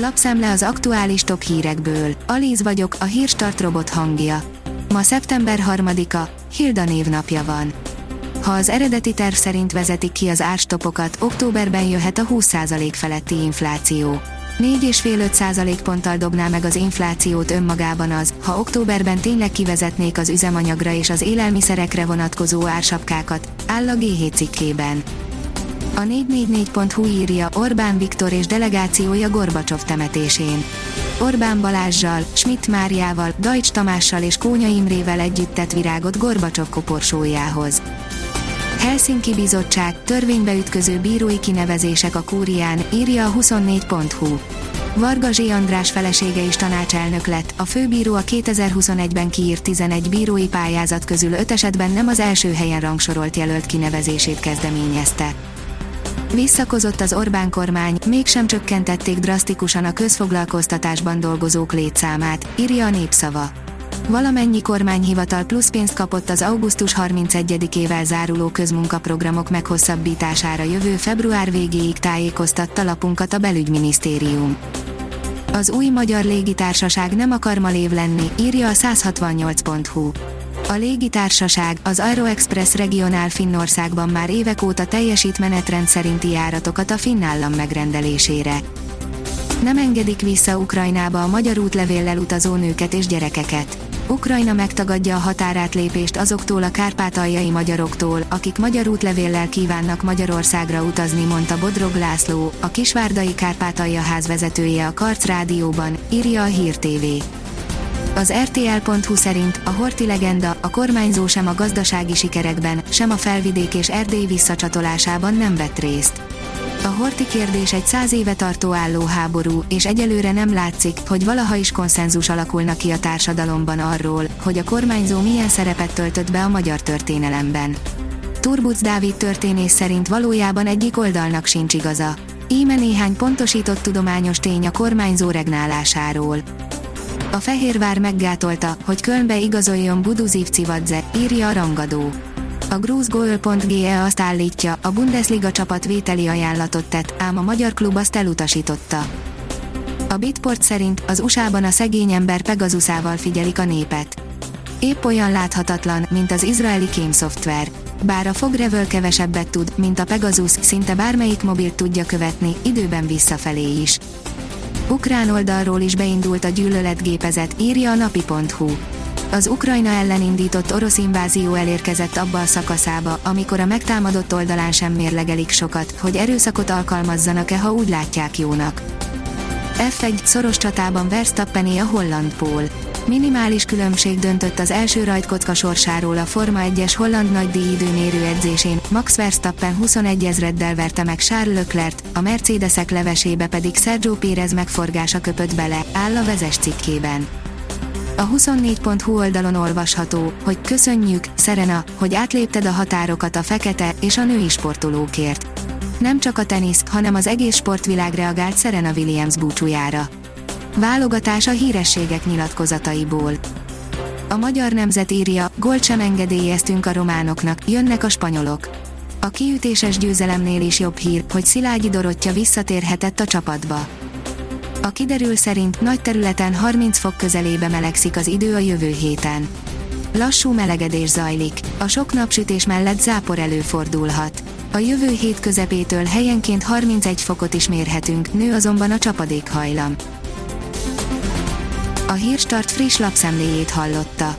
Lapszemle az aktuális top hírekből. Alíz vagyok, a hírstart robot hangja. Ma szeptember 3-a, Hilda névnapja van. Ha az eredeti terv szerint vezetik ki az árstopokat, októberben jöhet a 20% feletti infláció. 4,5-5 ponttal dobná meg az inflációt önmagában az, ha októberben tényleg kivezetnék az üzemanyagra és az élelmiszerekre vonatkozó ársapkákat, áll a G7 cikkében. A 444.hu írja Orbán Viktor és delegációja Gorbacsov temetésén. Orbán Balázsjal, Schmidt Máriával, Dajcs Tamással és Kónya Imrével együtt tett virágot Gorbacsov koporsójához. Helsinki Bizottság, törvénybe ütköző bírói kinevezések a kúrián, írja a 24.hu. Varga Zsé András felesége is tanácselnök lett, a főbíró a 2021-ben kiírt 11 bírói pályázat közül 5 esetben nem az első helyen rangsorolt jelölt kinevezését kezdeményezte. Visszakozott az Orbán kormány, mégsem csökkentették drasztikusan a közfoglalkoztatásban dolgozók létszámát, írja a népszava. Valamennyi kormányhivatal plusz pénzt kapott az augusztus 31-ével záruló közmunkaprogramok meghosszabbítására jövő február végéig tájékoztatta lapunkat a belügyminisztérium. Az új magyar légitársaság nem akar malév lenni, írja a 168.hu. A légitársaság, az Aeroexpress Regionál Finnországban már évek óta teljesít menetrend szerinti járatokat a finn állam megrendelésére. Nem engedik vissza Ukrajnába a magyar útlevéllel utazó nőket és gyerekeket. Ukrajna megtagadja a határátlépést azoktól a kárpátaljai magyaroktól, akik magyar útlevéllel kívánnak Magyarországra utazni, mondta Bodrog László, a Kisvárdai Kárpátalja ház vezetője a Karc Rádióban, írja a Hír TV. Az RTL.hu szerint a Horti legenda, a kormányzó sem a gazdasági sikerekben, sem a felvidék és Erdély visszacsatolásában nem vett részt. A Horti kérdés egy száz éve tartó álló háború, és egyelőre nem látszik, hogy valaha is konszenzus alakulna ki a társadalomban arról, hogy a kormányzó milyen szerepet töltött be a magyar történelemben. Turbuc Dávid történész szerint valójában egyik oldalnak sincs igaza. Íme néhány pontosított tudományos tény a kormányzó regnálásáról. A Fehérvár meggátolta, hogy Kölnbe igazoljon Buduzív Civadze, írja a rangadó. A grúzgoal.ge azt állítja, a Bundesliga csapat vételi ajánlatot tett, ám a magyar klub azt elutasította. A Bitport szerint az USA-ban a szegény ember Pegasuszával figyelik a népet. Épp olyan láthatatlan, mint az izraeli kémszoftver. Bár a Fogrevel kevesebbet tud, mint a Pegasus, szinte bármelyik mobilt tudja követni, időben visszafelé is. Ukrán oldalról is beindult a gyűlöletgépezet, írja a napi.hu. Az Ukrajna ellen indított orosz invázió elérkezett abba a szakaszába, amikor a megtámadott oldalán sem mérlegelik sokat, hogy erőszakot alkalmazzanak-e, ha úgy látják jónak. F1 szoros csatában Verstappené a holland pól. Minimális különbség döntött az első rajtkocka sorsáról a Forma 1-es holland nagydíj időmérő edzésén, Max Verstappen 21 ezreddel verte meg Charles Leclerc, a Mercedesek levesébe pedig Sergio Pérez megforgása köpött bele, áll a vezes cikkében. A 24.hu oldalon olvasható, hogy köszönjük, Serena, hogy átlépted a határokat a fekete és a női sportolókért. Nem csak a tenisz, hanem az egész sportvilág reagált Serena Williams búcsújára. Válogatás a hírességek nyilatkozataiból. A magyar nemzet írja, gólt sem engedélyeztünk a románoknak, jönnek a spanyolok. A kiütéses győzelemnél is jobb hír, hogy Szilágyi Dorottya visszatérhetett a csapatba. A kiderül szerint nagy területen 30 fok közelébe melegszik az idő a jövő héten. Lassú melegedés zajlik, a sok napsütés mellett zápor előfordulhat. A jövő hét közepétől helyenként 31 fokot is mérhetünk, nő azonban a csapadékhajlam. A Hírstart friss lapszemléjét hallotta.